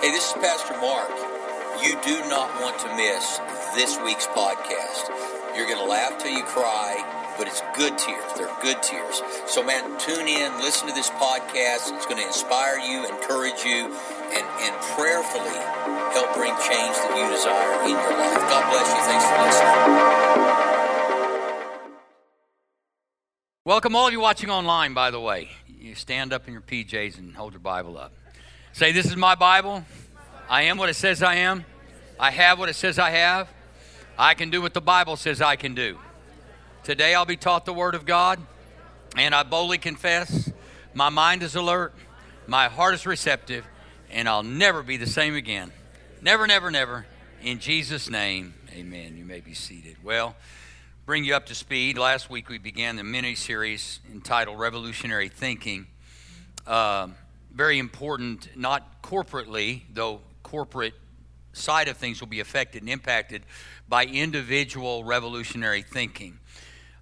Hey, this is Pastor Mark. You do not want to miss this week's podcast. You're going to laugh till you cry, but it's good tears. They're good tears. So, man, tune in, listen to this podcast. It's going to inspire you, encourage you, and, and prayerfully help bring change that you desire in your life. God bless you. Thanks for listening. Welcome, all of you watching online, by the way. You stand up in your PJs and hold your Bible up. Say, This is my Bible. I am what it says I am. I have what it says I have. I can do what the Bible says I can do. Today I'll be taught the Word of God, and I boldly confess my mind is alert, my heart is receptive, and I'll never be the same again. Never, never, never. In Jesus' name, amen. You may be seated. Well, bring you up to speed. Last week we began the mini series entitled Revolutionary Thinking. Uh, very important, not corporately, though corporate side of things will be affected and impacted by individual revolutionary thinking.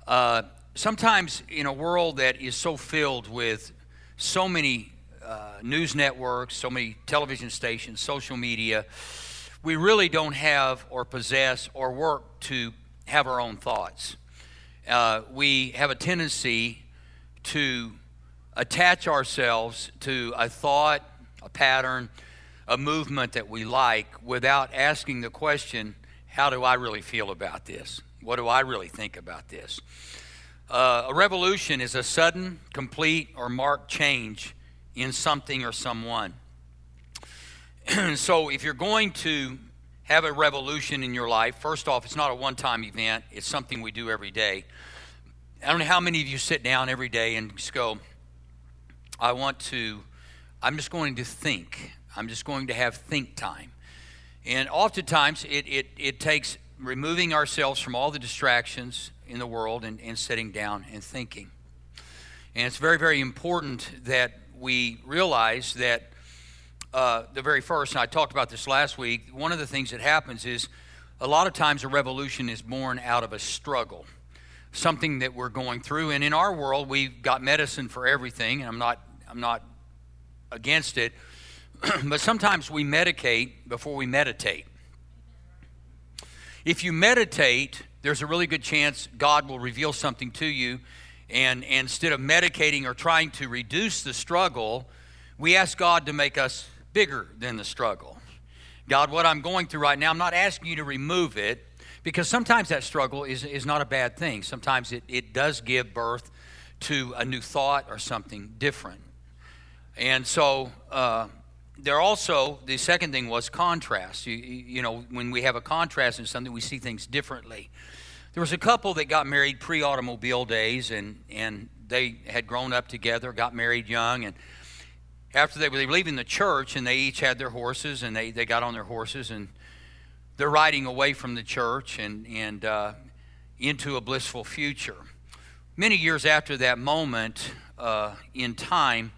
Uh, sometimes in a world that is so filled with so many uh, news networks, so many television stations, social media, we really don't have or possess or work to have our own thoughts. Uh, we have a tendency to attach ourselves to a thought, a pattern, a movement that we like without asking the question, how do I really feel about this? What do I really think about this? Uh, a revolution is a sudden, complete, or marked change in something or someone. so if you're going to have a revolution in your life, first off, it's not a one time event, it's something we do every day. I don't know how many of you sit down every day and just go, I want to, I'm just going to think. I'm just going to have think time. And oftentimes it, it, it takes removing ourselves from all the distractions in the world and, and sitting down and thinking. And it's very, very important that we realize that uh, the very first, and I talked about this last week, one of the things that happens is a lot of times a revolution is born out of a struggle, something that we're going through. And in our world, we've got medicine for everything, and I'm not I'm not against it. but sometimes we medicate before we meditate. If you meditate, there's a really good chance God will reveal something to you. And, and instead of medicating or trying to reduce the struggle, we ask God to make us bigger than the struggle. God, what I'm going through right now, I'm not asking you to remove it because sometimes that struggle is, is not a bad thing. Sometimes it, it does give birth to a new thought or something different. And so uh, there also, the second thing was contrast. You, you know, when we have a contrast in something, we see things differently. There was a couple that got married pre automobile days, and, and they had grown up together, got married young, and after they were leaving the church, and they each had their horses, and they, they got on their horses, and they're riding away from the church and, and uh, into a blissful future. Many years after that moment uh, in time,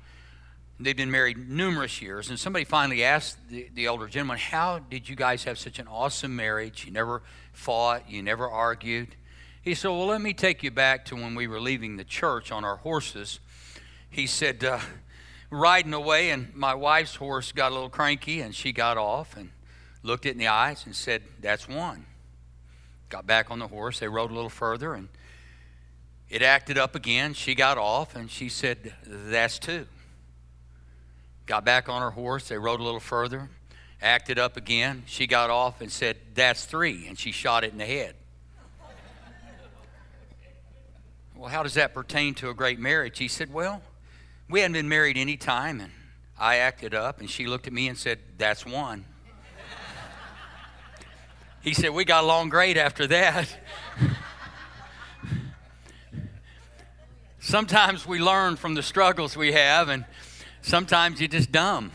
They'd been married numerous years, and somebody finally asked the, the elder gentleman, How did you guys have such an awesome marriage? You never fought, you never argued. He said, Well, let me take you back to when we were leaving the church on our horses. He said, uh, Riding away, and my wife's horse got a little cranky, and she got off and looked it in the eyes and said, That's one. Got back on the horse, they rode a little further, and it acted up again. She got off, and she said, That's two. Got back on her horse. They rode a little further, acted up again. She got off and said, That's three. And she shot it in the head. well, how does that pertain to a great marriage? He said, Well, we hadn't been married any time. And I acted up, and she looked at me and said, That's one. he said, We got along great after that. Sometimes we learn from the struggles we have, and Sometimes you're just dumb.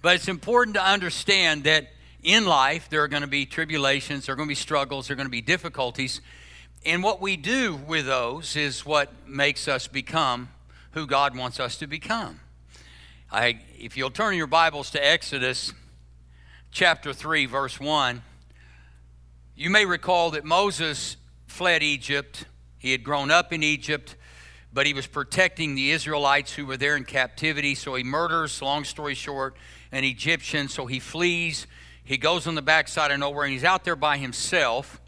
But it's important to understand that in life there are going to be tribulations, there are going to be struggles, there are going to be difficulties. And what we do with those is what makes us become who God wants us to become. I, if you'll turn your Bibles to Exodus chapter 3, verse 1, you may recall that Moses fled Egypt. He had grown up in Egypt but he was protecting the Israelites who were there in captivity. So he murders, long story short, an Egyptian. So he flees. He goes on the backside of nowhere and he's out there by himself.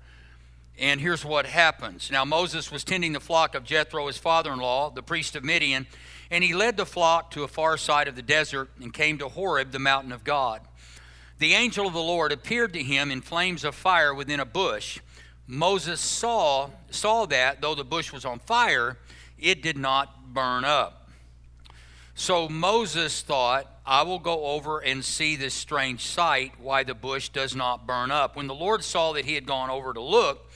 And here's what happens. Now, Moses was tending the flock of Jethro, his father in law, the priest of Midian, and he led the flock to a far side of the desert and came to Horeb, the mountain of God. The angel of the Lord appeared to him in flames of fire within a bush. Moses saw, saw that, though the bush was on fire, it did not burn up. So Moses thought, I will go over and see this strange sight, why the bush does not burn up. When the Lord saw that he had gone over to look,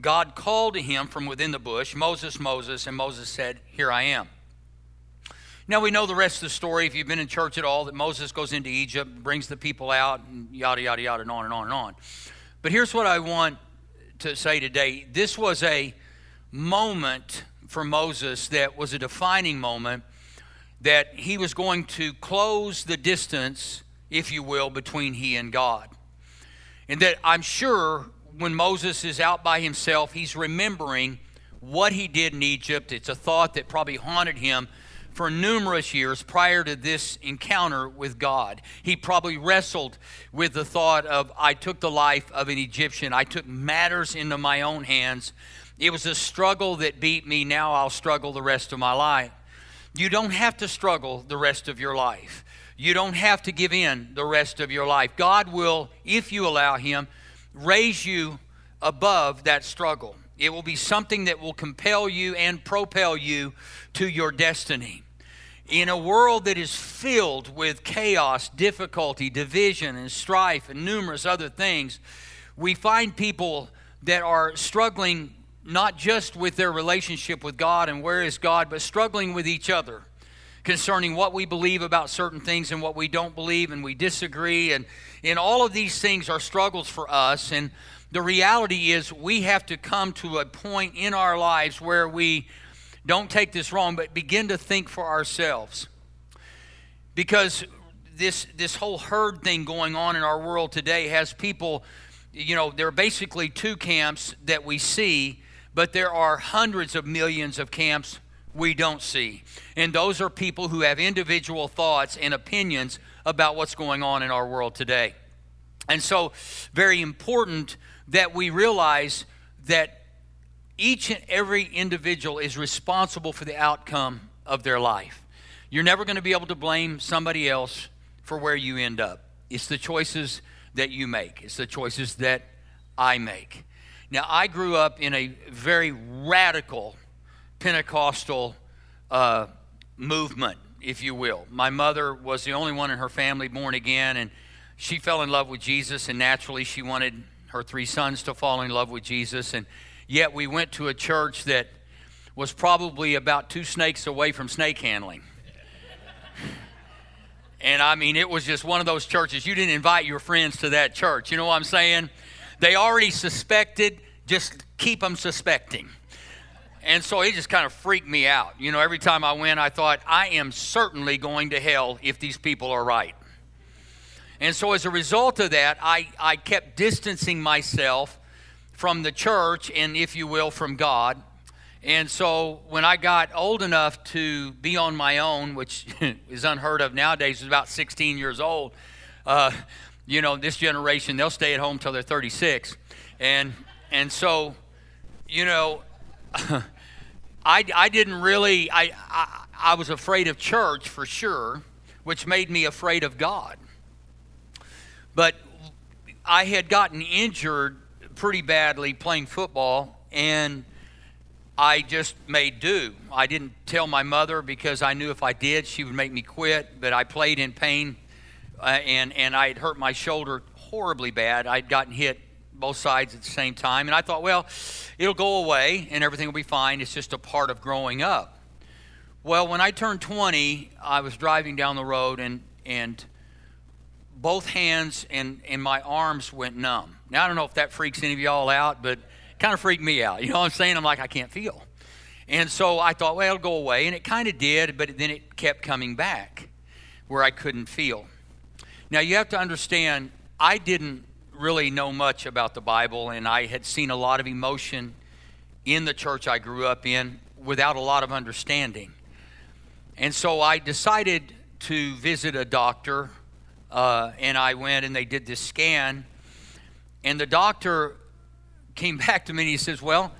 God called to him from within the bush, Moses, Moses, and Moses said, Here I am. Now we know the rest of the story. If you've been in church at all, that Moses goes into Egypt, brings the people out, and yada, yada, yada, and on and on and on. But here's what I want to say today this was a moment for Moses that was a defining moment that he was going to close the distance, if you will, between he and God. And that I'm sure when Moses is out by himself, he's remembering what he did in Egypt. It's a thought that probably haunted him for numerous years prior to this encounter with God. He probably wrestled with the thought of, I took the life of an Egyptian, I took matters into my own hands. It was a struggle that beat me. Now I'll struggle the rest of my life. You don't have to struggle the rest of your life. You don't have to give in the rest of your life. God will, if you allow Him, raise you above that struggle. It will be something that will compel you and propel you to your destiny. In a world that is filled with chaos, difficulty, division, and strife, and numerous other things, we find people that are struggling not just with their relationship with God and where is God, but struggling with each other concerning what we believe about certain things and what we don't believe, and we disagree. And, and all of these things are struggles for us. And the reality is, we have to come to a point in our lives where we don't take this wrong, but begin to think for ourselves. Because this, this whole herd thing going on in our world today has people, you know, there are basically two camps that we see, but there are hundreds of millions of camps we don't see. And those are people who have individual thoughts and opinions about what's going on in our world today. And so, very important that we realize that each and every individual is responsible for the outcome of their life. You're never going to be able to blame somebody else for where you end up. It's the choices that you make, it's the choices that I make. Now, I grew up in a very radical Pentecostal uh, movement, if you will. My mother was the only one in her family born again, and she fell in love with Jesus, and naturally, she wanted her three sons to fall in love with Jesus. And Yet we went to a church that was probably about two snakes away from snake handling. and I mean, it was just one of those churches. You didn't invite your friends to that church. You know what I'm saying? They already suspected, just keep them suspecting. And so it just kind of freaked me out. You know, every time I went, I thought, I am certainly going to hell if these people are right. And so as a result of that, I, I kept distancing myself from the church and, if you will, from God. And so when I got old enough to be on my own, which is unheard of nowadays, was about 16 years old. Uh, you know, this generation, they'll stay at home till they're 36. And, and so, you know, I, I didn't really, I, I, I was afraid of church for sure, which made me afraid of God. But I had gotten injured pretty badly playing football, and I just made do. I didn't tell my mother because I knew if I did, she would make me quit. But I played in pain, uh, and and I had hurt my shoulder horribly bad. I'd gotten hit both sides at the same time, and I thought, well, it'll go away and everything will be fine. It's just a part of growing up. Well, when I turned 20, I was driving down the road, and and both hands and, and my arms went numb. Now, I don't know if that freaks any of y'all out, but kind of freaked me out. You know what I'm saying? I'm like, I can't feel. And so I thought, well, it'll go away. And it kind of did, but then it kept coming back where I couldn't feel. Now, you have to understand, I didn't really know much about the Bible, and I had seen a lot of emotion in the church I grew up in. without a lot of understanding. And so I decided to visit a doctor, uh, and I went and they did this scan. And the doctor came back to me and he says, Well,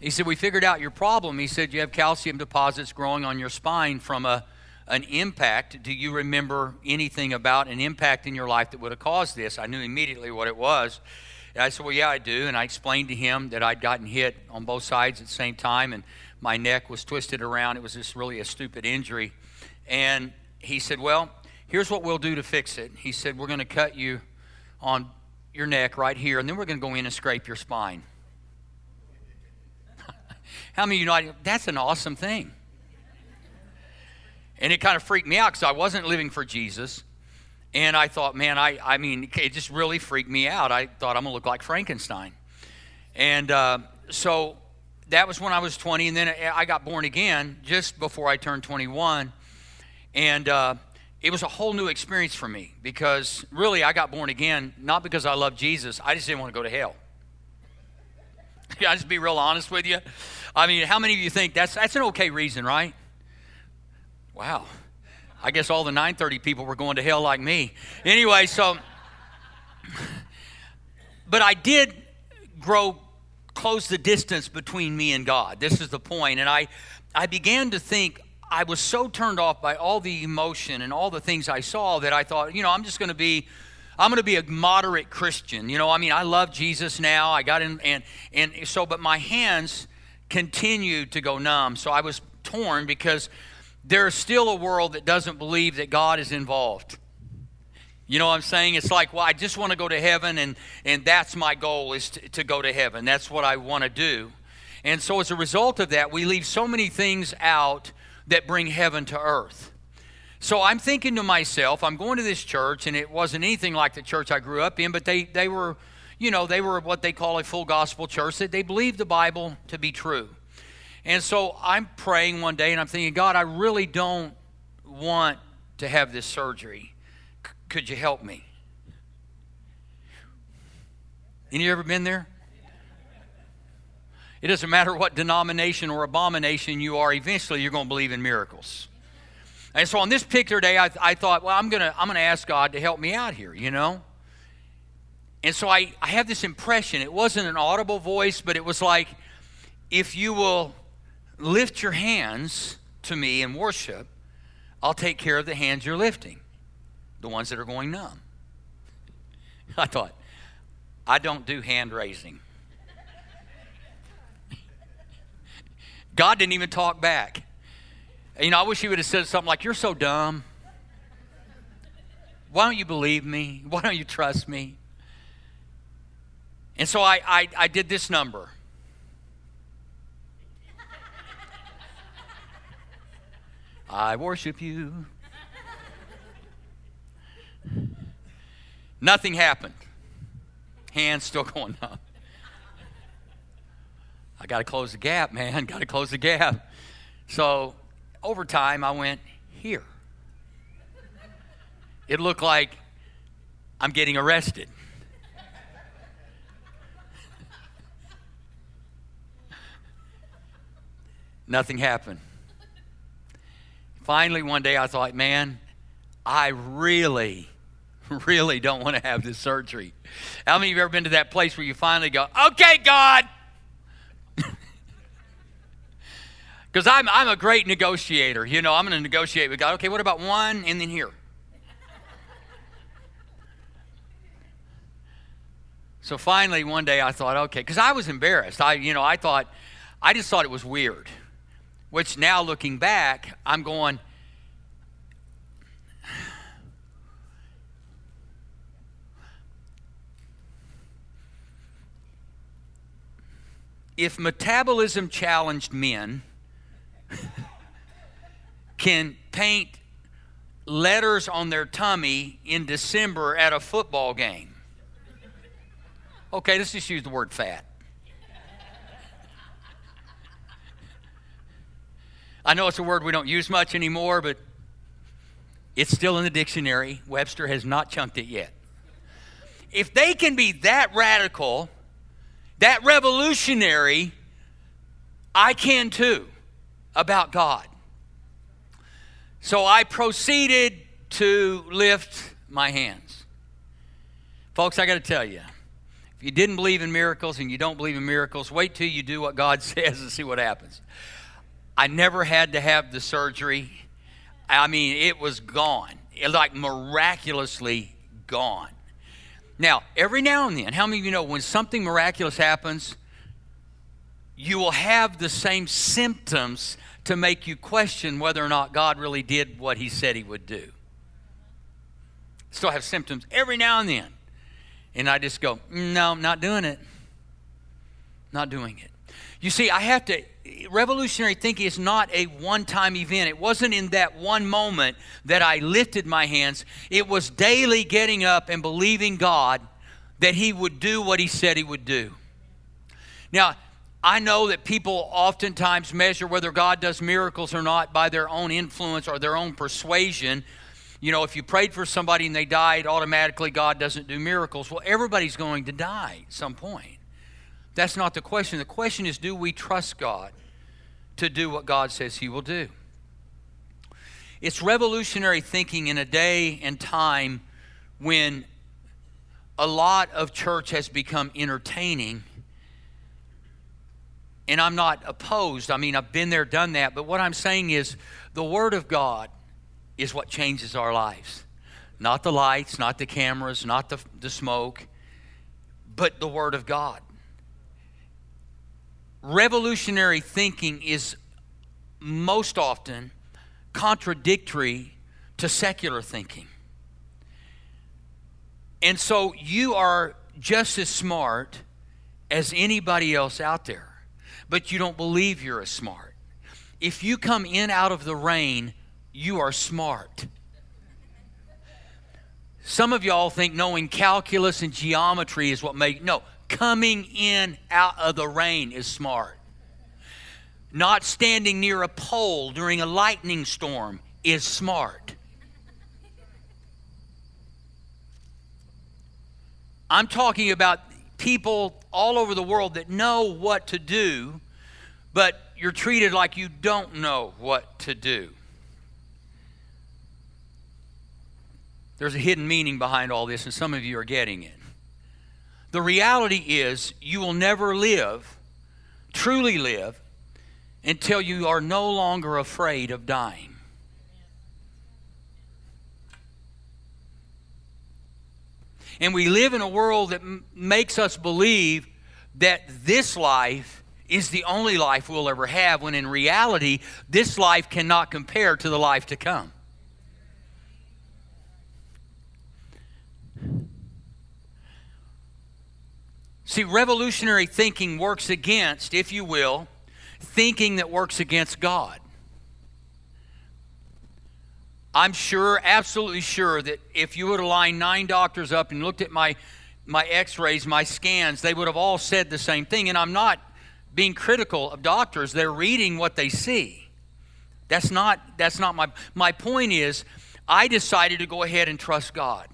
he said, We figured out your problem. He said, You have calcium deposits growing on your spine from a, an impact. Do you remember anything about an impact in your life that would have caused this? I knew immediately what it was. And I said, Well, yeah, I do. And I explained to him that I'd gotten hit on both sides at the same time and my neck was twisted around. It was just really a stupid injury. And he said, Well, here's what we'll do to fix it. He said, We're going to cut you on your neck right here, and then we're going to go in and scrape your spine. How many of you know that's an awesome thing? And it kind of freaked me out because I wasn't living for Jesus. And I thought, man, I, I mean, it just really freaked me out. I thought I'm going to look like Frankenstein. And uh, so that was when I was 20. And then I got born again just before I turned 21. And uh, it was a whole new experience for me because really I got born again not because I love Jesus, I just didn't want to go to hell. Can I just be real honest with you? I mean, how many of you think that's that's an okay reason, right? Wow. I guess all the 930 people were going to hell like me. Anyway, so but I did grow close the distance between me and God. This is the point. And I I began to think I was so turned off by all the emotion and all the things I saw that I thought, you know, I'm just going to be I'm going to be a moderate Christian. You know, I mean, I love Jesus now. I got in and and so but my hands continued to go numb. So I was torn because there's still a world that doesn't believe that God is involved. You know what I'm saying? It's like, well, I just want to go to heaven, and, and that's my goal is to, to go to heaven. That's what I want to do. And so, as a result of that, we leave so many things out that bring heaven to earth. So I'm thinking to myself, I'm going to this church, and it wasn't anything like the church I grew up in, but they, they were, you know, they were what they call a full gospel church. That they believed the Bible to be true. And so I'm praying one day, and I'm thinking, God, I really don't want to have this surgery. C- could you help me? Any ever been there? It doesn't matter what denomination or abomination you are, eventually you're going to believe in miracles. And so on this particular day, I, I thought, well, I'm going to I'm to ask God to help me out here, you know? And so I, I have this impression. It wasn't an audible voice, but it was like, if you will lift your hands to me in worship, I'll take care of the hands you're lifting, the ones that are going numb. I thought, I don't do hand raising. God didn't even talk back. You know, I wish he would have said something like, You're so dumb. Why don't you believe me? Why don't you trust me? And so I, I, I did this number. I worship you. Nothing happened. Hands still going up. I got to close the gap, man. Got to close the gap. So over time, I went here. It looked like I'm getting arrested. Nothing happened. Finally, one day I thought, man, I really, really don't want to have this surgery. How many of you ever been to that place where you finally go, okay, God? Because I'm, I'm a great negotiator. You know, I'm going to negotiate with God. Okay, what about one and then here? So finally, one day I thought, okay, because I was embarrassed. I, you know, I thought, I just thought it was weird. Which now looking back, I'm going, if metabolism challenged men can paint letters on their tummy in December at a football game. Okay, let's just use the word fat. I know it's a word we don't use much anymore, but it's still in the dictionary. Webster has not chunked it yet. If they can be that radical, that revolutionary, I can too. about God. So I proceeded to lift my hands. Folks, I got to tell you, if you didn't believe in miracles and you don't believe in miracles, wait till you do what God says and see what happens. I never had to have the surgery. I mean, it was gone, it, like miraculously gone. Now, every now and then, how many of you know when something miraculous happens, you will have the same symptoms to make you question whether or not God really did what he said he would do. Still have symptoms every now and then. And I just go, mm, no, I'm not doing it. Not doing it. You see, I have to, revolutionary thinking is not a one time event. It wasn't in that one moment that I lifted my hands. It was daily getting up and believing God that He would do what He said He would do. Now, I know that people oftentimes measure whether God does miracles or not by their own influence or their own persuasion. You know, if you prayed for somebody and they died, automatically God doesn't do miracles. Well, everybody's going to die at some point. That's not the question. The question is do we trust God to do what God says He will do? It's revolutionary thinking in a day and time when a lot of church has become entertaining and I'm not opposed. I mean, I've been there, done that. But what I'm saying is the Word of God is what changes our lives. Not the lights, not the cameras, not the, the smoke, but the Word of God. Revolutionary thinking is most often contradictory to secular thinking. And so you are just as smart as anybody else out there but you don't believe you're as smart. If you come in out of the rain, you are smart. Some of y'all think knowing calculus and geometry is what make no, coming in out of the rain is smart. Not standing near a pole during a lightning storm is smart. I'm talking about people all over the world that know what to do, but you're treated like you don't know what to do. There's a hidden meaning behind all this, and some of you are getting it. The reality is, you will never live, truly live, until you are no longer afraid of dying. And we live in a world that m- makes us believe that this life is the only life we'll ever have, when in reality, this life cannot compare to the life to come. See, revolutionary thinking works against, if you will, thinking that works against God. I'm sure, absolutely sure, that if you would have lined nine doctors up and looked at my, my x rays, my scans, they would have all said the same thing. And I'm not being critical of doctors, they're reading what they see. That's not, that's not my, my point is, I decided to go ahead and trust God.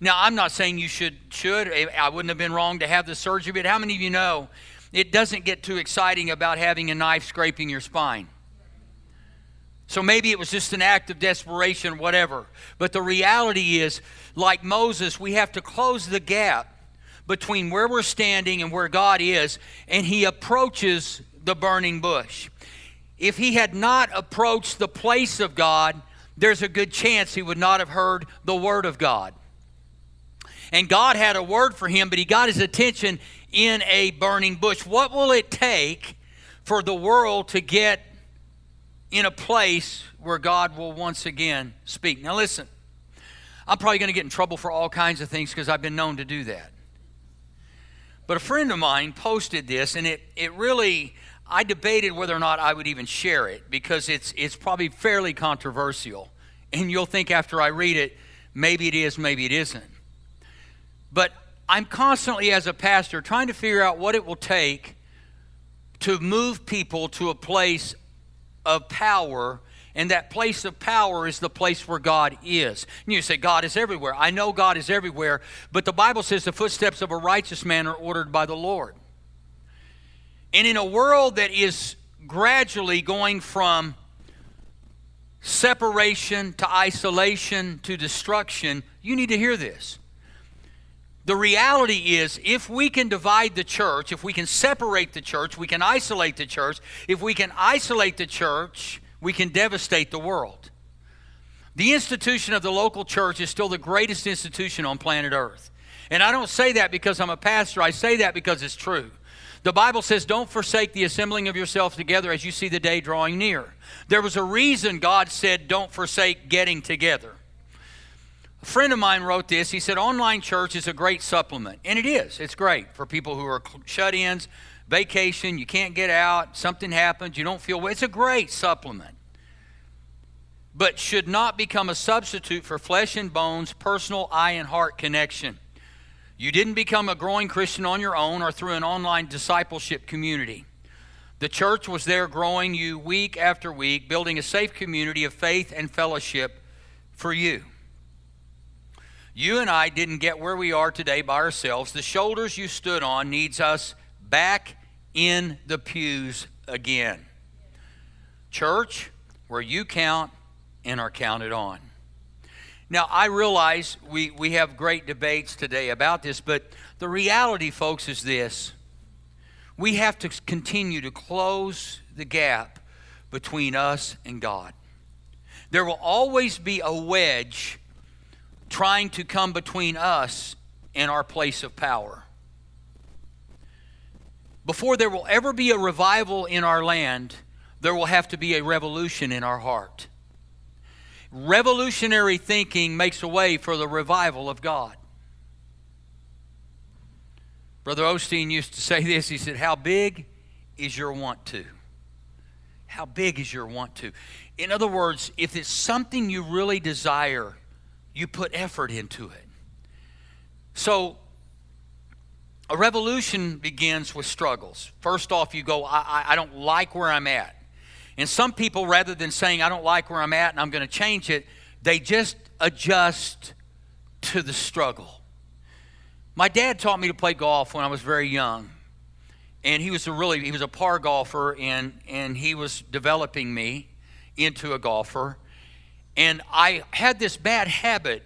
Now, I'm not saying you should, should. Eh, I wouldn't have been wrong to have the surgery, but how many of you know it doesn't get too exciting about having a knife scraping your spine? So maybe it was just an act of desperation, whatever. But the reality is, like Moses, we have to close the gap between where we're standing and where God is, and he approaches the burning bush. If he had not approached the place of God, there's a good chance he would not have heard the word of God. And God had a word for him, but he got his attention in a burning bush. What will it take for the world to get in a place where God will once again speak. Now, listen, I'm probably going to get in trouble for all kinds of things because I've been known to do that. But a friend of mine posted this, and it, it really, I debated whether or not I would even share it because it's, it's probably fairly controversial. And you'll think after I read it, maybe it is, maybe it isn't. But I'm constantly, as a pastor, trying to figure out what it will take to move people to a place of power, and that place of power is the place where God is. And you say, God is everywhere. I know God is everywhere, but the Bible says the footsteps of a righteous man are ordered by the Lord. And in a world that is gradually going from separation to isolation to destruction, you need to hear this. The reality is, if we can divide the church, if we can separate the church, we can isolate the church. If we can isolate the church, we can devastate the world. The institution of the local church is still the greatest institution on planet Earth. And I don't say that because I'm a pastor, I say that because it's true. The Bible says, Don't forsake the assembling of yourselves together as you see the day drawing near. There was a reason God said, Don't forsake getting together. A friend of mine wrote this. He said, Online church is a great supplement. And it is. It's great for people who are shut ins, vacation, you can't get out, something happens, you don't feel well. It's a great supplement. But should not become a substitute for flesh and bones, personal eye and heart connection. You didn't become a growing Christian on your own or through an online discipleship community. The church was there growing you week after week, building a safe community of faith and fellowship for you. You and I didn't get where we are today by ourselves. The shoulders you stood on needs us back in the pews again. Church, where you count and are counted on. Now, I realize we, we have great debates today about this, but the reality, folks, is this. We have to continue to close the gap between us and God. There will always be a wedge trying to come between us and our place of power. Before there will ever be a revival in our land, there will have to be a revolution in our heart. Revolutionary thinking makes a way for the revival of God. Brother Osteen used to say this. He said, How big is your want to? How big is your want to? In other words, if it's something you really desire, you put effort into it. So, a revolution begins with struggles. First off, you go, I, I, don't like where I'm at. And some people, rather than saying, I don't like where I'm at and I'm going to change it, they just adjust to the struggle. My dad taught me to play golf when I was very young. And he was a really he was a par golfer and and he was developing me into a golfer. And I had this bad habit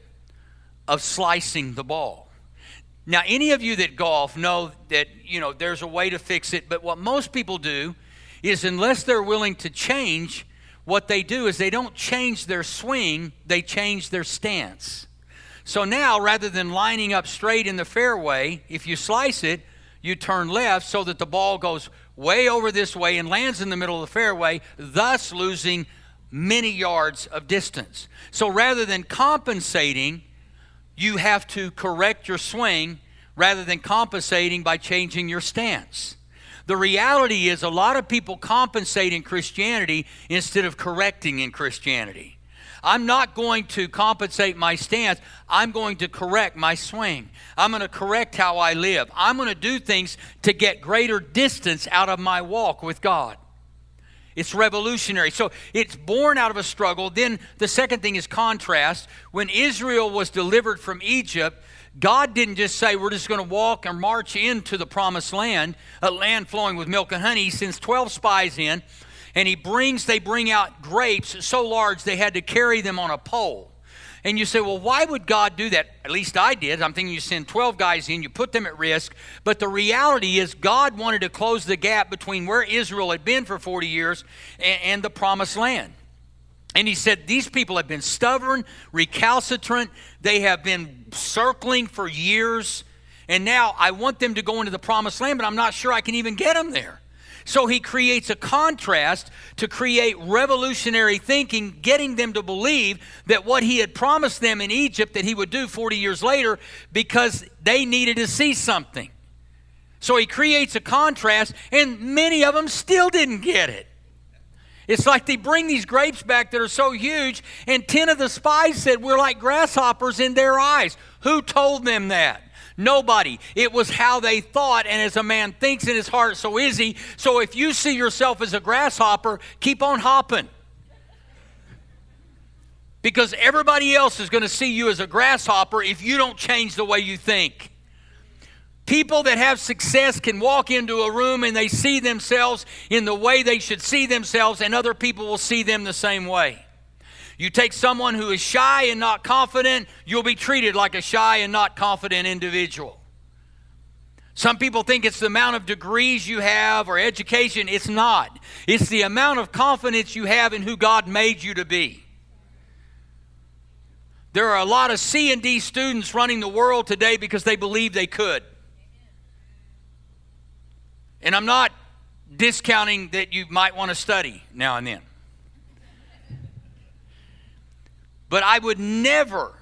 of slicing the ball. Now, any of you that golf know that, you know, there's a way to fix it, but what most people do is unless they're willing to change, what they do is they don't change their swing, they change their stance. So now, rather than lining up straight in the fairway, if you slice it, you turn left so that the ball goes way over this way and lands in the middle of the fairway, thus losing many yards of distance. So rather than compensating, you have to correct your swing rather than compensating by changing your stance. The reality is, a lot of people compensate in Christianity instead of correcting in Christianity. I'm not going to compensate my stance. I'm going to correct my swing. I'm going to correct how I live. I'm going to do things to get greater distance out of my walk with God. It's revolutionary. So it's born out of a struggle. Then the second thing is contrast. When Israel was delivered from Egypt, God didn't just say, we're just going to walk and march into the promised land, a land flowing with milk and honey. He sends 12 spies in, and he brings, they bring out grapes so large they had to carry them on a pole. And you say, well, why would God do that? At least I did. I'm thinking you send 12 guys in, you put them at risk. But the reality is, God wanted to close the gap between where Israel had been for 40 years and, and the promised land. And he said, These people have been stubborn, recalcitrant. They have been circling for years. And now I want them to go into the promised land, but I'm not sure I can even get them there. So he creates a contrast to create revolutionary thinking, getting them to believe that what he had promised them in Egypt that he would do 40 years later because they needed to see something. So he creates a contrast, and many of them still didn't get it. It's like they bring these grapes back that are so huge, and 10 of the spies said, We're like grasshoppers in their eyes. Who told them that? Nobody. It was how they thought, and as a man thinks in his heart, so is he. So if you see yourself as a grasshopper, keep on hopping. Because everybody else is going to see you as a grasshopper if you don't change the way you think. People that have success can walk into a room and they see themselves in the way they should see themselves, and other people will see them the same way. You take someone who is shy and not confident, you'll be treated like a shy and not confident individual. Some people think it's the amount of degrees you have or education. It's not. It's the amount of confidence you have in who God made you to be. There are a lot of C and D students running the world today because they believe they could. And I'm not discounting that you might want to study now and then. But I would never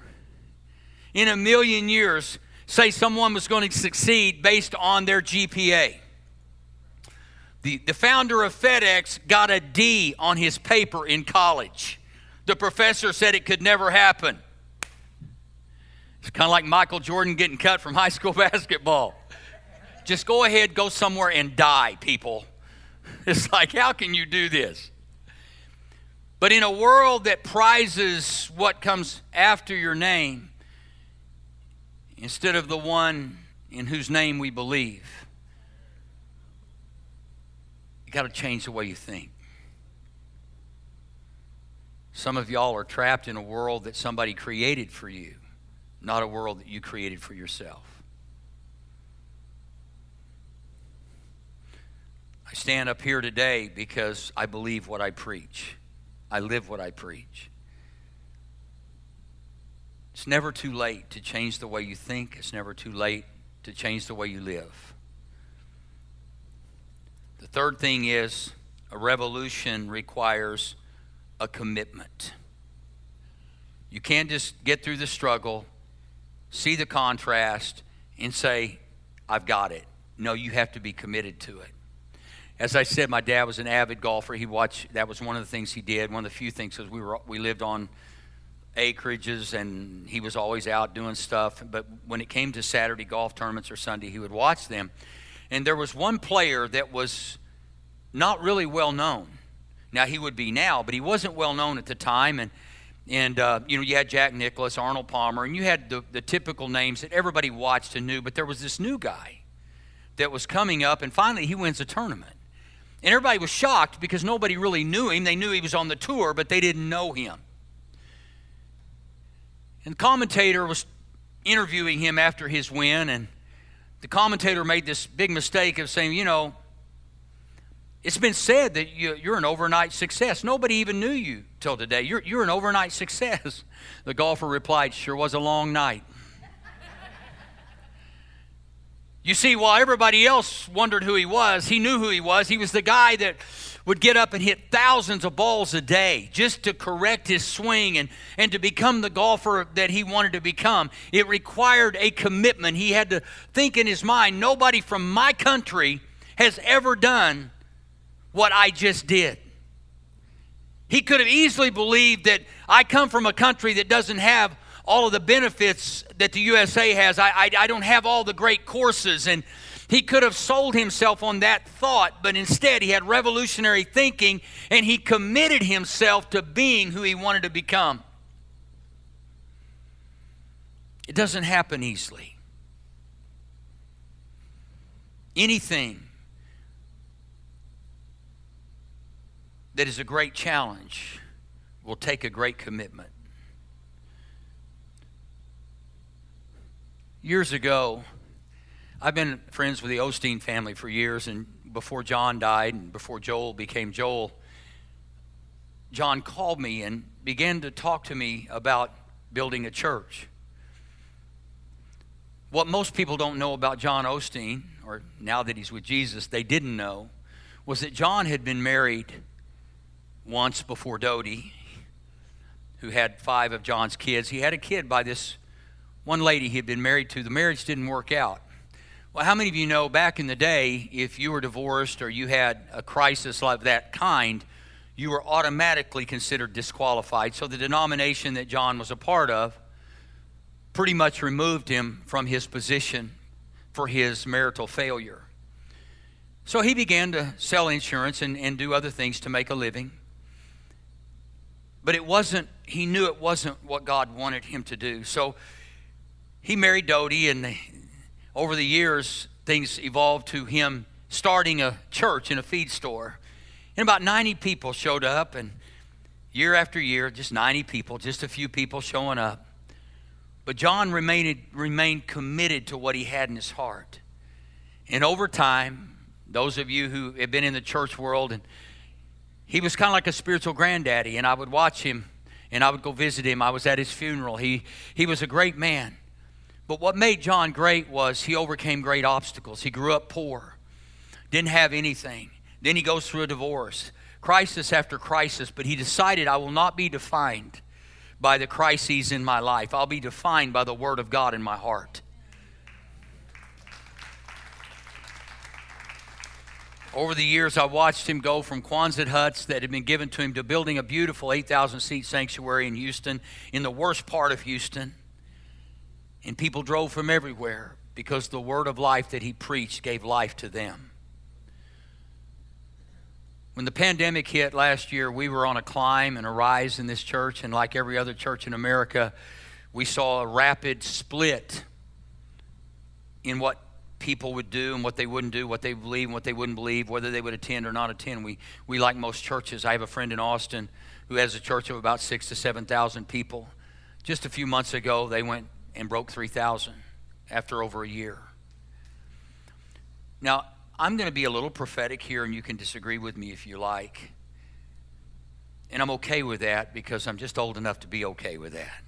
in a million years say someone was going to succeed based on their GPA. The, the founder of FedEx got a D on his paper in college. The professor said it could never happen. It's kind of like Michael Jordan getting cut from high school basketball. Just go ahead, go somewhere and die, people. It's like, how can you do this? But in a world that prizes what comes after your name, instead of the one in whose name we believe. You got to change the way you think. Some of y'all are trapped in a world that somebody created for you, not a world that you created for yourself. I stand up here today because I believe what I preach. I live what I preach. It's never too late to change the way you think, it's never too late to change the way you live. The third thing is a revolution requires a commitment. You can't just get through the struggle, see the contrast, and say, I've got it. No, you have to be committed to it. As I said, my dad was an avid golfer. He watched, that was one of the things he did. One of the few things because we, were, we lived on acreages and he was always out doing stuff. But when it came to Saturday golf tournaments or Sunday, he would watch them. And there was one player that was not really well known. Now he would be now, but he wasn't well known at the time. And and uh, you know you had Jack Nicklaus, Arnold Palmer, and you had the, the typical names that everybody watched and knew. But there was this new guy that was coming up, and finally he wins a tournament. And everybody was shocked because nobody really knew him. They knew he was on the tour, but they didn't know him. And the commentator was interviewing him after his win, and the commentator made this big mistake of saying, you know, it's been said that you, are an overnight success. Nobody even knew you till today. You're, you're an overnight success. The golfer replied, Sure was a long night. You see, while everybody else wondered who he was, he knew who he was. He was the guy that would get up and hit thousands of balls a day just to correct his swing and, and to become the golfer that he wanted to become. It required a commitment. He had to think in his mind nobody from my country has ever done what I just did. He could have easily believed that I come from a country that doesn't have all of the benefits that the USA has. I, I, I don't have all the great courses and he could have sold himself on that thought, but instead he had revolutionary thinking and he committed himself to being who he wanted to become. It doesn't happen easily. Anything that is a great challenge will take a great commitment. Years ago, I've been friends with the Osteen family for years, and before John died and before Joel became Joel, John called me and began to talk to me about building a church. What most people don't know about John Osteen, or now that he's with Jesus, they didn't know, was that John had been married once before Dodie, who had five of John's kids. He had a kid by this one lady he had been married to. The marriage didn't work out. Well, how many of you know back in the day, if you were divorced or you had a crisis like that kind, you were automatically considered disqualified? So the denomination that John was a part of pretty much removed him from his position for his marital failure. So he began to sell insurance and, and do other things to make a living. But it wasn't, he knew it wasn't what God wanted him to do. So he married Dodie, and over the years, things evolved to him starting a church in a feed store. And about 90 people showed up, and year after year, just 90 people, just a few people showing up. But John remained, remained committed to what he had in his heart. And over time, those of you who have been in the church world, and he was kind of like a spiritual granddaddy, and I would watch him and I would go visit him. I was at his funeral. He, he was a great man. But what made John great was he overcame great obstacles. He grew up poor, didn't have anything. Then he goes through a divorce, crisis after crisis, but he decided, I will not be defined by the crises in my life. I'll be defined by the Word of God in my heart. Over the years, I watched him go from Quonset huts that had been given to him to building a beautiful 8,000 seat sanctuary in Houston, in the worst part of Houston. And people drove from everywhere because the word of life that he preached gave life to them. When the pandemic hit last year, we were on a climb and a rise in this church, and like every other church in America, we saw a rapid split in what people would do and what they wouldn't do, what they believe and what they wouldn't believe, whether they would attend or not attend. We, we like most churches. I have a friend in Austin who has a church of about six to 7,000 people. Just a few months ago, they went and broke 3,000 after over a year. Now, I'm going to be a little prophetic here, and you can disagree with me if you like. And I'm okay with that because I'm just old enough to be okay with that.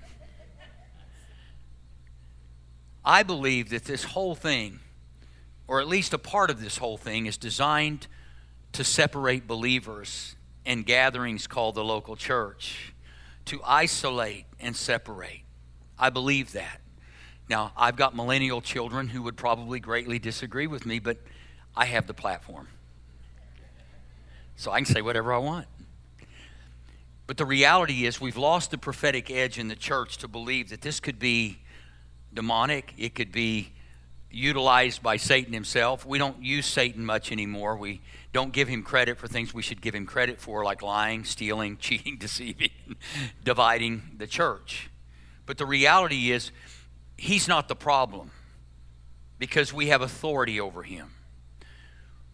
I believe that this whole thing, or at least a part of this whole thing, is designed to separate believers and gatherings called the local church, to isolate and separate. I believe that. Now, I've got millennial children who would probably greatly disagree with me, but I have the platform. So I can say whatever I want. But the reality is, we've lost the prophetic edge in the church to believe that this could be demonic, it could be utilized by Satan himself. We don't use Satan much anymore. We don't give him credit for things we should give him credit for, like lying, stealing, cheating, deceiving, dividing the church. But the reality is, he's not the problem because we have authority over him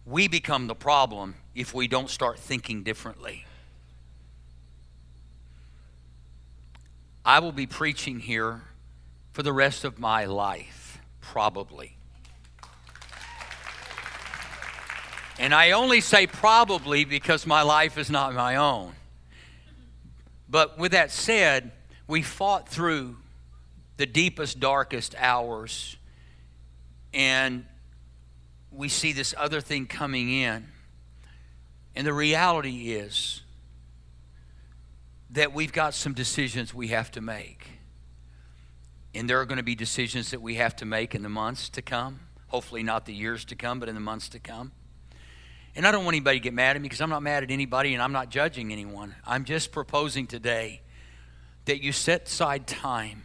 we become the problem if we don't start thinking differently. I will be preaching here for the rest of my life, probably. And I only say probably because my life is not my own. But with that said, we fought through the deepest, darkest hours. And we see this other thing coming in. And the reality is that we've got some decisions we have to make. And there are going to be decisions that we have to make in the months to come. Hopefully, not the years to come, but in the months to come. And I don't want anybody to get mad at me because I'm not mad at anybody and I'm not judging anyone. I'm just proposing today that you set aside time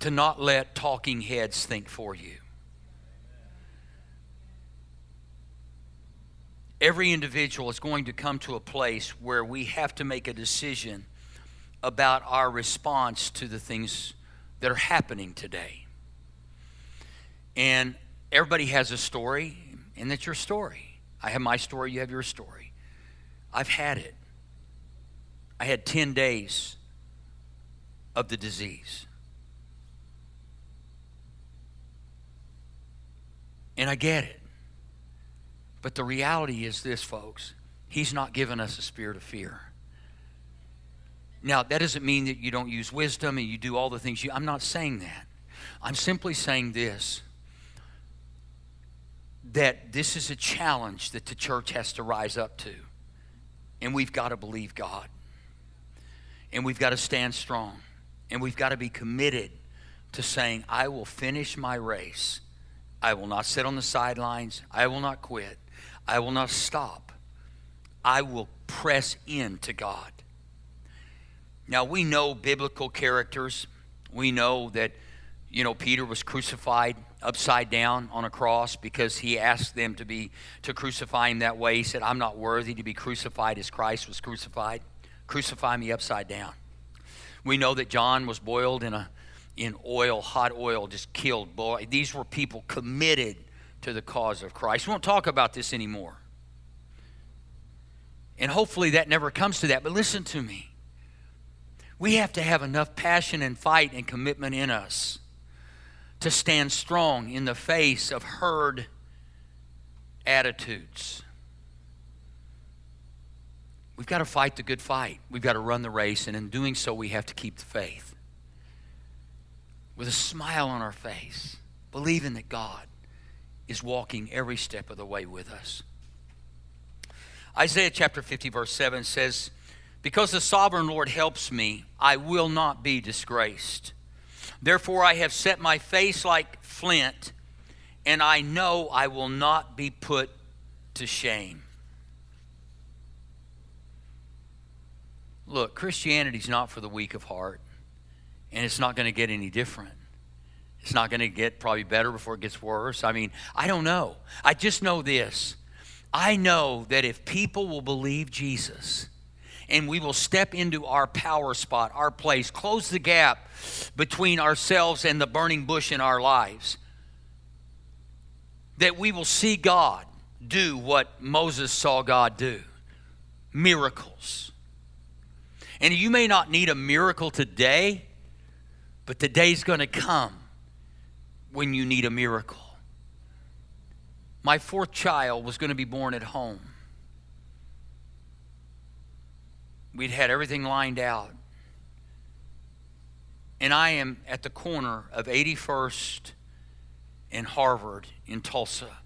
to not let talking heads think for you. every individual is going to come to a place where we have to make a decision about our response to the things that are happening today. And everybody has a story, and that's your story. I have my story, you have your story. I've had it. I had 10 days of the disease. And I get it. But the reality is this, folks He's not given us a spirit of fear. Now, that doesn't mean that you don't use wisdom and you do all the things you. I'm not saying that. I'm simply saying this that this is a challenge that the church has to rise up to. And we've got to believe God. And we've got to stand strong. And we've got to be committed to saying, I will finish my race. I will not sit on the sidelines. I will not quit. I will not stop. I will press into God. Now, we know biblical characters. We know that, you know, Peter was crucified upside down on a cross because he asked them to be to crucify him that way. He said, I'm not worthy to be crucified as Christ was crucified. Crucify me upside down. We know that John was boiled in a in oil, hot oil, just killed. Boy, these were people committed to the cause of Christ. We won't talk about this anymore. And hopefully that never comes to that. But listen to me. We have to have enough passion and fight and commitment in us to stand strong in the face of herd attitudes. We've got to fight the good fight. We've got to run the race, and in doing so, we have to keep the faith. With a smile on our face, believing that God is walking every step of the way with us. Isaiah chapter 50, verse 7 says, Because the sovereign Lord helps me, I will not be disgraced. Therefore, I have set my face like flint, and I know I will not be put to shame. Look, Christianity's not for the weak of heart, and it's not going to get any different. It's not going to get probably better before it gets worse. I mean, I don't know. I just know this. I know that if people will believe Jesus and we will step into our power spot, our place, close the gap between ourselves and the burning bush in our lives, that we will see God do what Moses saw God do miracles. And you may not need a miracle today, but the day's going to come when you need a miracle. My fourth child was going to be born at home. We'd had everything lined out. And I am at the corner of 81st and Harvard in Tulsa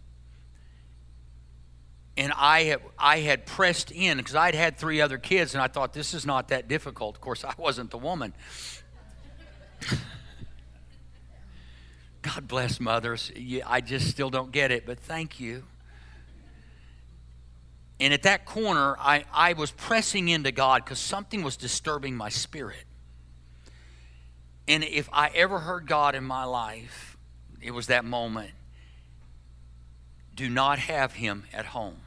and I had, I had pressed in because I'd had three other kids, and I thought this is not that difficult. Of course, I wasn't the woman. God bless mothers. I just still don't get it, but thank you. And at that corner, I, I was pressing into God because something was disturbing my spirit. And if I ever heard God in my life, it was that moment. Do not have him at home.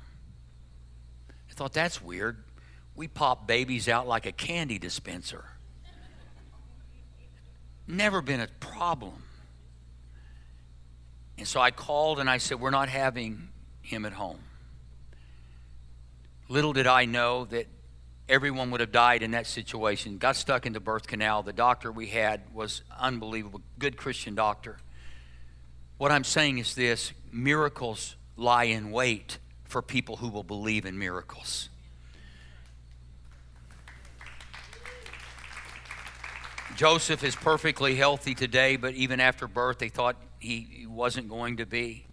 I thought that's weird. We pop babies out like a candy dispenser. Never been a problem. And so I called and I said, We're not having him at home. Little did I know that everyone would have died in that situation. Got stuck in the birth canal. The doctor we had was unbelievable, good Christian doctor. What I'm saying is this miracles lie in wait for people who will believe in miracles. Joseph is perfectly healthy today, but even after birth, they thought he wasn't going to be.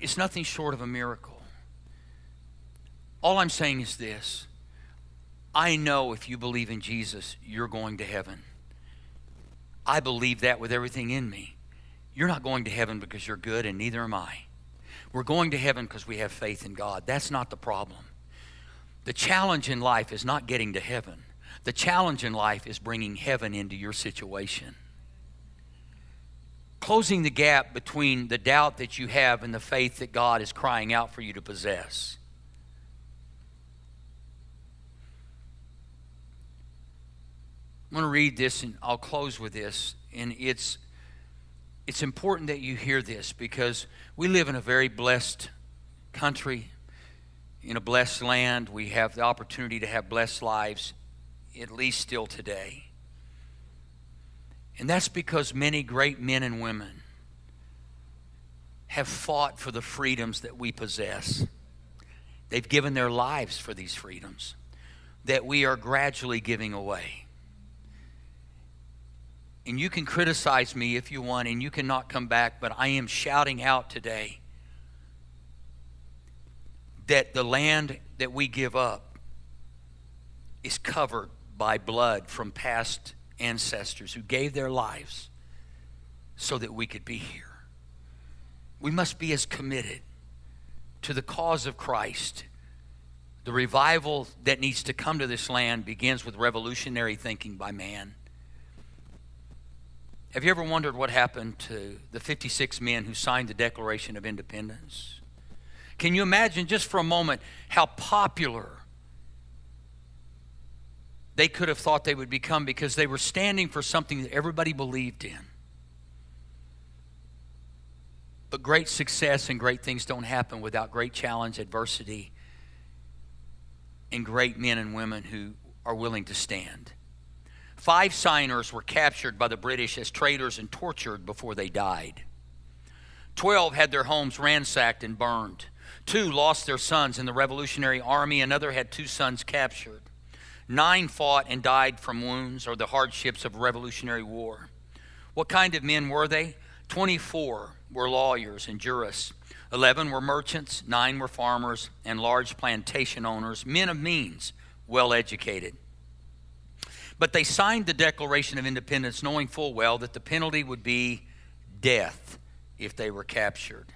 It's nothing short of a miracle. All I'm saying is this I know if you believe in Jesus, you're going to heaven. I believe that with everything in me. You're not going to heaven because you're good, and neither am I. We're going to heaven because we have faith in God. That's not the problem. The challenge in life is not getting to heaven. The challenge in life is bringing heaven into your situation. Closing the gap between the doubt that you have and the faith that God is crying out for you to possess. I'm going to read this and I'll close with this. And it's it's important that you hear this because we live in a very blessed country, in a blessed land. We have the opportunity to have blessed lives, at least still today. And that's because many great men and women have fought for the freedoms that we possess. They've given their lives for these freedoms that we are gradually giving away. And you can criticize me if you want, and you cannot come back, but I am shouting out today that the land that we give up is covered by blood from past ancestors who gave their lives so that we could be here. We must be as committed to the cause of Christ. The revival that needs to come to this land begins with revolutionary thinking by man. Have you ever wondered what happened to the 56 men who signed the Declaration of Independence? Can you imagine just for a moment how popular they could have thought they would become because they were standing for something that everybody believed in. But great success and great things don't happen without great challenge, adversity, and great men and women who are willing to stand. Five signers were captured by the British as traitors and tortured before they died. Twelve had their homes ransacked and burned. Two lost their sons in the Revolutionary Army. Another had two sons captured. Nine fought and died from wounds or the hardships of Revolutionary War. What kind of men were they? 24 were lawyers and jurists. 11 were merchants. Nine were farmers and large plantation owners, men of means, well educated. But they signed the Declaration of Independence knowing full well that the penalty would be death if they were captured.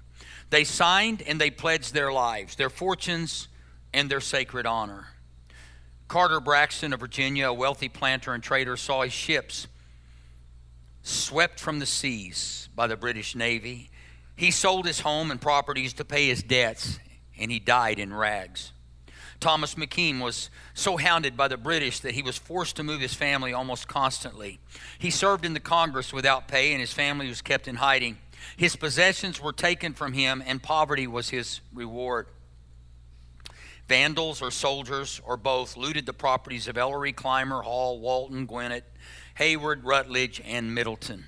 They signed and they pledged their lives, their fortunes, and their sacred honor. Carter Braxton of Virginia, a wealthy planter and trader, saw his ships swept from the seas by the British Navy. He sold his home and properties to pay his debts, and he died in rags. Thomas McKean was so hounded by the British that he was forced to move his family almost constantly. He served in the Congress without pay, and his family was kept in hiding. His possessions were taken from him, and poverty was his reward. Vandals or soldiers or both looted the properties of Ellery, Clymer, Hall, Walton, Gwinnett, Heyward, Rutledge, and Middleton.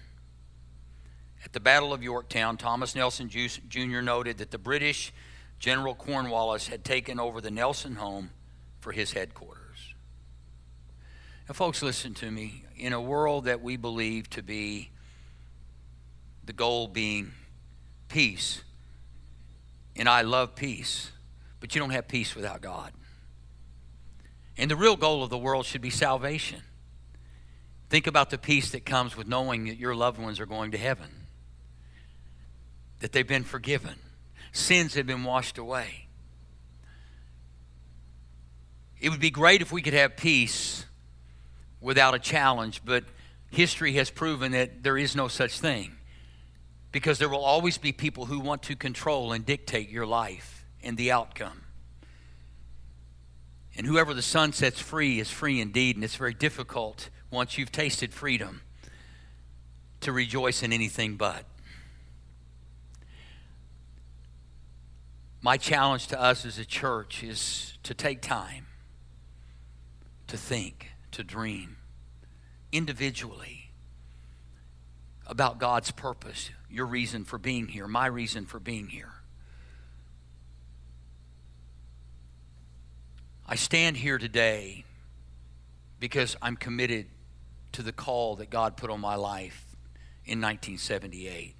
At the Battle of Yorktown, Thomas Nelson Jr. noted that the British General Cornwallis had taken over the Nelson home for his headquarters. Now, folks, listen to me. In a world that we believe to be the goal being peace, and I love peace, but you don't have peace without God. And the real goal of the world should be salvation. Think about the peace that comes with knowing that your loved ones are going to heaven, that they've been forgiven, sins have been washed away. It would be great if we could have peace without a challenge, but history has proven that there is no such thing because there will always be people who want to control and dictate your life and the outcome. And whoever the Son sets free is free indeed, and it's very difficult once you've tasted freedom to rejoice in anything but. My challenge to us as a church is to take time to think, to dream individually about God's purpose, your reason for being here, my reason for being here. I stand here today because I'm committed to the call that God put on my life in 1978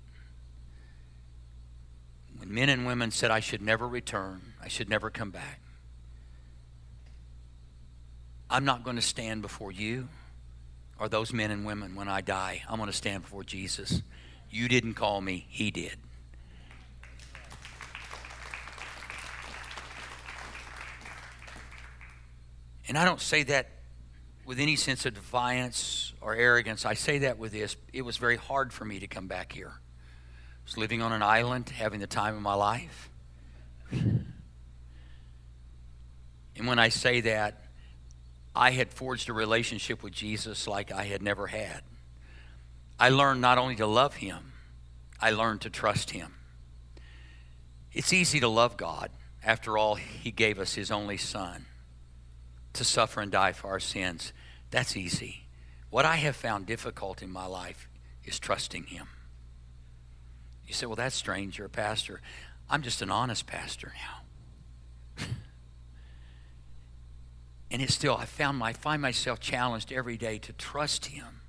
when men and women said I should never return, I should never come back. I'm not going to stand before you or those men and women when I die. I'm going to stand before Jesus. You didn't call me, He did. And I don't say that with any sense of defiance or arrogance. I say that with this. It was very hard for me to come back here was living on an island, having the time of my life. And when I say that, I had forged a relationship with Jesus like I had never had. I learned not only to love Him, I learned to trust Him. It's easy to love God. After all, He gave us His only Son to suffer and die for our sins. That's easy. What I have found difficult in my life is trusting Him. You say, well, that's strange. You're a pastor. I'm just an honest pastor now. and it's still, I found my, find myself challenged every day to trust Him.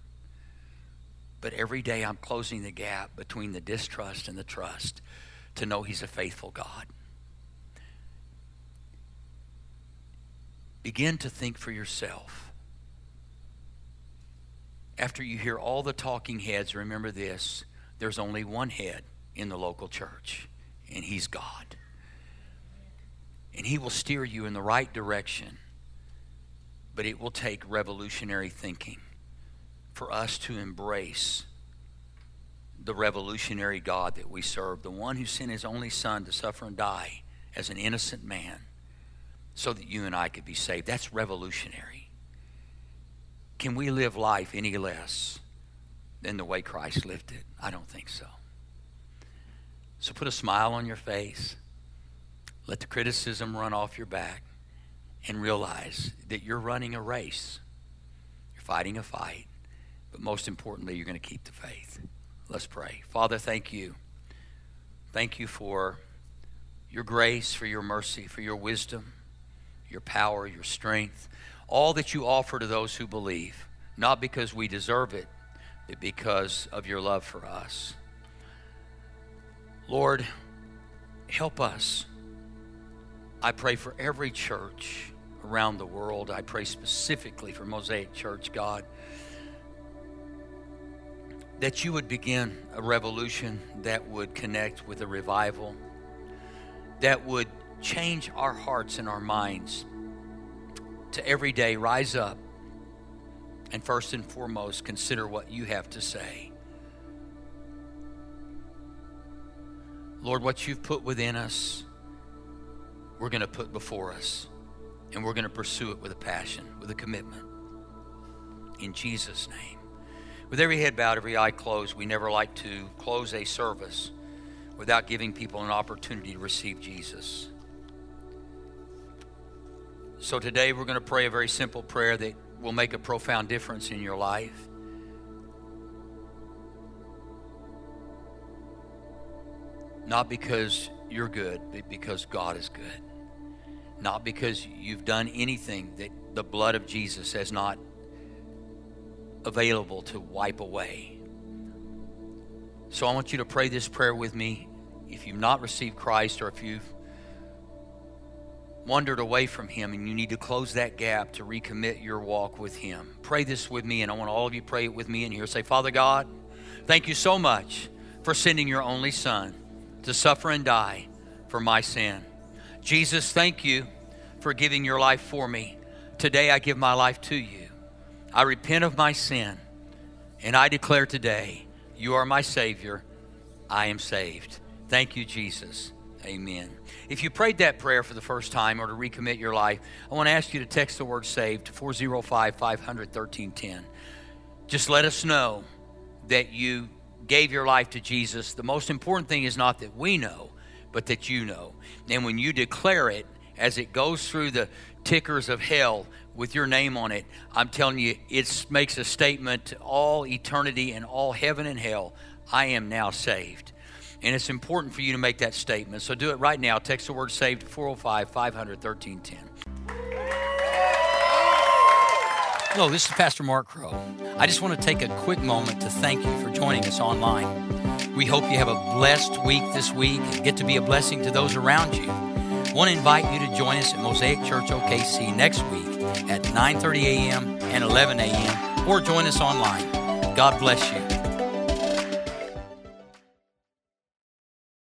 But every day I'm closing the gap between the distrust and the trust to know He's a faithful God. Begin to think for yourself. After you hear all the talking heads, remember this there's only one head in the local church, and He's God. And He will steer you in the right direction, but it will take revolutionary thinking for us to embrace the revolutionary God that we serve, the one who sent His only Son to suffer and die as an innocent man so that you and I could be saved. That's revolutionary. can we live life any less than the way Christ lived it? I don't think so. So put a smile on your face. Let the criticism run off your back and realize that you're running a race. You're fighting a fight. But most importantly, you're going to keep the faith. Let's pray. Father, thank you. Thank you for your grace, for your mercy, for your wisdom, your power, your strength, all that you offer to those who believe, not because we deserve it, because of your love for us. Lord, help us. I pray for every church around the world. I pray specifically for Mosaic Church, God, that you would begin a revolution that would connect with a revival, that would change our hearts and our minds to every day rise up and first and foremost consider what you have to say. Lord, what you've put within us, we're going to put before us. And we're going to pursue it with a passion, with a commitment. In Jesus' name. With every head bowed, every eye closed, we never like to close a service without giving people an opportunity to receive Jesus. So today we're going to pray a very simple prayer that will make a profound difference in your life. Not because you're good, but because God is good. Not because you've done anything that the blood of Jesus has not available to wipe away. So I want you to pray this prayer with me. If you've not received Christ or if you've wandered away from Him and you need to close that gap to recommit your walk with Him. Pray this with me, and I want all of you pray it with me in here. Say, Father God, thank you so much for sending your only Son to suffer and die for my sin. Jesus, thank you for giving your life for me. Today I give my life to you. I repent of my sin, and I declare today, you are my Savior. I am saved. Thank you, Jesus. Amen. If you prayed that prayer for the first time or to recommit your life, I want to ask you to text the word saved to 405 500 1310. Just let us know that you gave your life to Jesus. The most important thing is not that we know, but that you know. And when you declare it, as it goes through the tickers of hell with your name on it, I'm telling you, it makes a statement to all eternity and all heaven and hell I am now saved. And it's important for you to make that statement. So do it right now. Text the word saved to 405 500 1310. Hello, this is Pastor Mark Crow. I just want to take a quick moment to thank you for joining us online. We hope you have a blessed week this week and get to be a blessing to those around you. I want to invite you to join us at Mosaic Church OKC next week at 9:30 a.m. and 11 a.m. or join us online. God bless you.